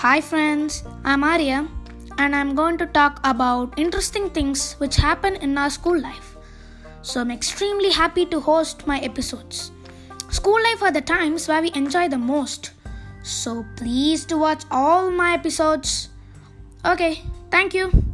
Hi, friends, I'm Arya, and I'm going to talk about interesting things which happen in our school life. So, I'm extremely happy to host my episodes. School life are the times where we enjoy the most. So, please to watch all my episodes. Okay, thank you.